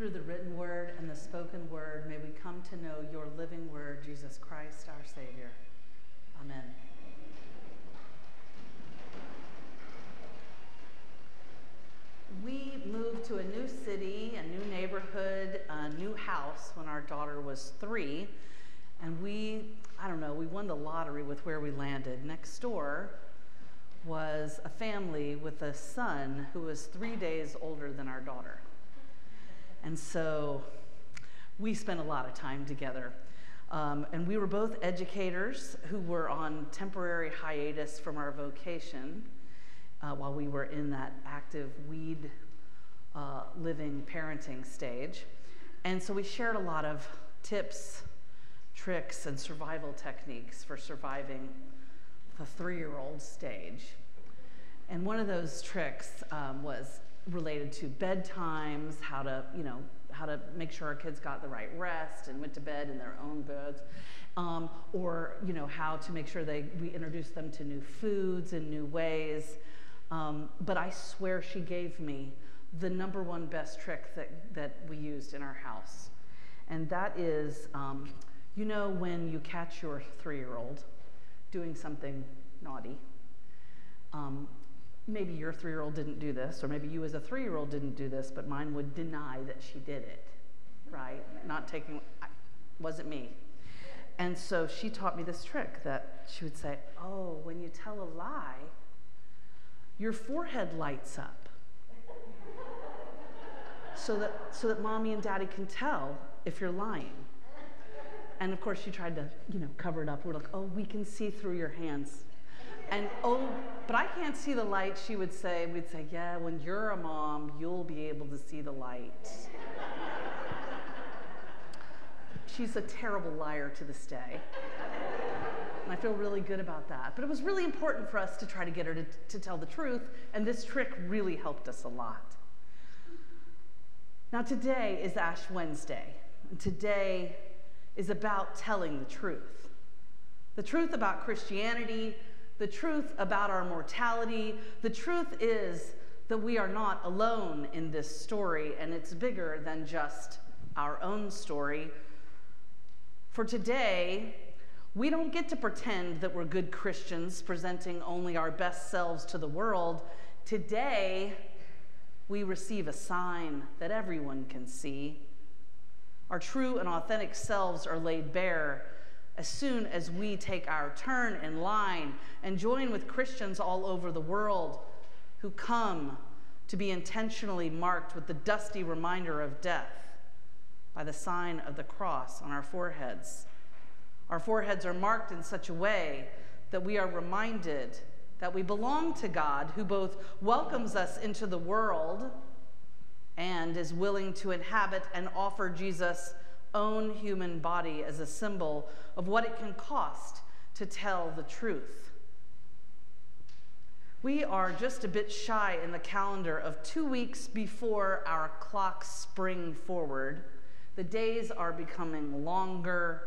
Through the written word and the spoken word, may we come to know your living word, Jesus Christ, our Savior. Amen. We moved to a new city, a new neighborhood, a new house when our daughter was three. And we, I don't know, we won the lottery with where we landed. Next door was a family with a son who was three days older than our daughter. And so we spent a lot of time together. Um, and we were both educators who were on temporary hiatus from our vocation uh, while we were in that active weed uh, living parenting stage. And so we shared a lot of tips, tricks, and survival techniques for surviving the three year old stage. And one of those tricks um, was related to bedtimes, how to, you know, how to make sure our kids got the right rest and went to bed in their own beds, um, or you know how to make sure they we introduced them to new foods and new ways. Um, but I swear she gave me the number one best trick that, that we used in our house. And that is, um, you know, when you catch your three year old doing something naughty, um, maybe your three year old didn't do this, or maybe you as a three year old didn't do this, but mine would deny that she did it, right? Not taking, I, wasn't me. And so she taught me this trick that she would say, Oh, when you tell a lie, your forehead lights up. so that, so that mommy and daddy can tell if you're lying. And of course, she tried to, you know, cover it up. We're like, oh, we can see through your hands. And oh, but I can't see the light, she would say. We'd say, yeah, when you're a mom, you'll be able to see the light. She's a terrible liar to this day. And I feel really good about that. But it was really important for us to try to get her to, to tell the truth, and this trick really helped us a lot. Now, today is Ash Wednesday, and today is about telling the truth. The truth about Christianity, the truth about our mortality. The truth is that we are not alone in this story, and it's bigger than just our own story. For today, we don't get to pretend that we're good Christians, presenting only our best selves to the world. Today, we receive a sign that everyone can see. Our true and authentic selves are laid bare as soon as we take our turn in line and join with Christians all over the world who come to be intentionally marked with the dusty reminder of death by the sign of the cross on our foreheads. Our foreheads are marked in such a way that we are reminded that we belong to God, who both welcomes us into the world and is willing to inhabit and offer Jesus own human body as a symbol of what it can cost to tell the truth. We are just a bit shy in the calendar of two weeks before our clocks spring forward. The days are becoming longer.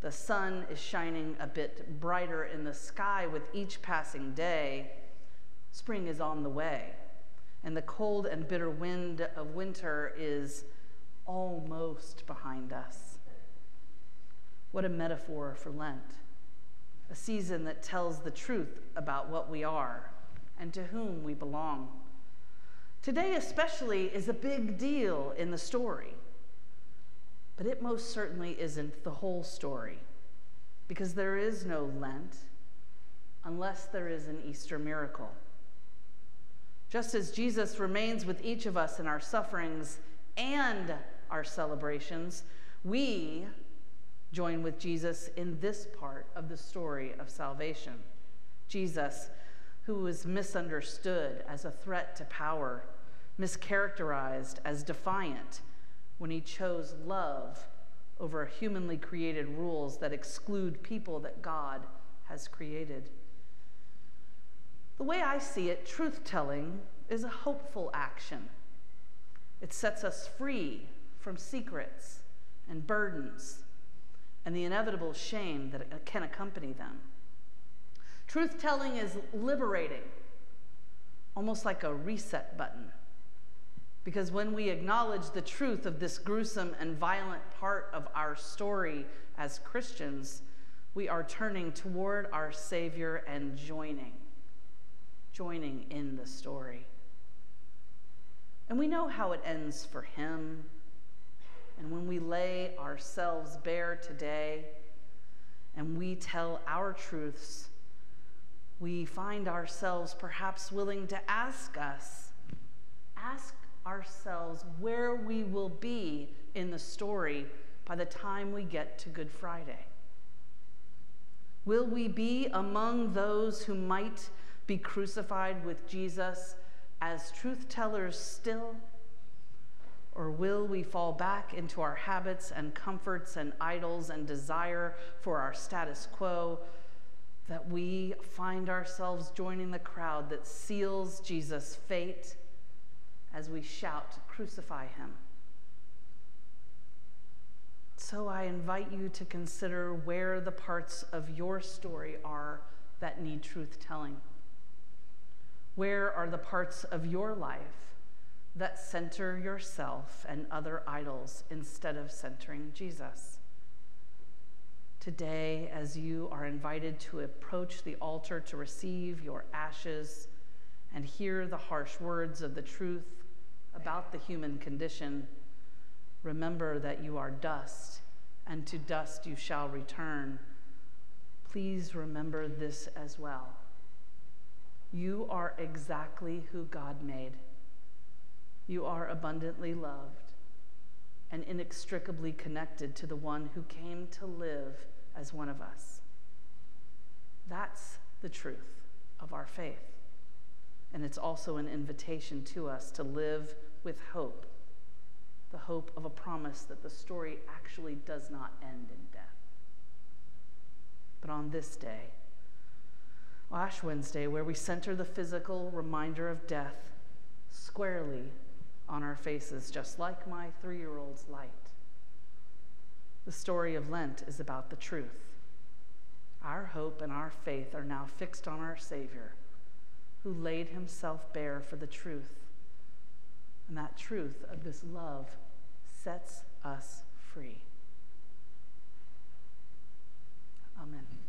The sun is shining a bit brighter in the sky with each passing day. Spring is on the way, and the cold and bitter wind of winter is almost behind us. What a metaphor for Lent, a season that tells the truth about what we are and to whom we belong. Today, especially, is a big deal in the story, but it most certainly isn't the whole story because there is no Lent unless there is an Easter miracle. Just as Jesus remains with each of us in our sufferings and our celebrations, we join with Jesus in this part of the story of salvation. Jesus, who was misunderstood as a threat to power, mischaracterized as defiant when he chose love over humanly created rules that exclude people that God has created. The way I see it, truth telling is a hopeful action. It sets us free from secrets and burdens and the inevitable shame that can accompany them. Truth telling is liberating, almost like a reset button. Because when we acknowledge the truth of this gruesome and violent part of our story as Christians, we are turning toward our Savior and joining, joining in the story. And we know how it ends for him. And when we lay ourselves bare today and we tell our truths, we find ourselves perhaps willing to ask us, ask ourselves where we will be in the story by the time we get to Good Friday. Will we be among those who might be crucified with Jesus as truth tellers still? Will we fall back into our habits and comforts and idols and desire for our status quo that we find ourselves joining the crowd that seals Jesus' fate as we shout, Crucify him? So I invite you to consider where the parts of your story are that need truth telling. Where are the parts of your life that center yourself and other idols instead of centering Jesus? Today, as you are invited to approach the altar to receive your ashes and hear the harsh words of the truth about the human condition, remember that you are dust, and to dust you shall return. Please remember this as well. You are exactly who God made. You are abundantly loved and inextricably connected to the one who came to live as one of us. That's the truth of our faith. And it's also an invitation to us to live with hope the hope of a promise that the story actually does not end in death. But on this day, Ash Wednesday, where we center the physical reminder of death squarely on our faces, just like my three year old's light. The story of Lent is about the truth. Our hope and our faith are now fixed on our Savior, who laid himself bare for the truth. And that truth of this love sets us free. Amen.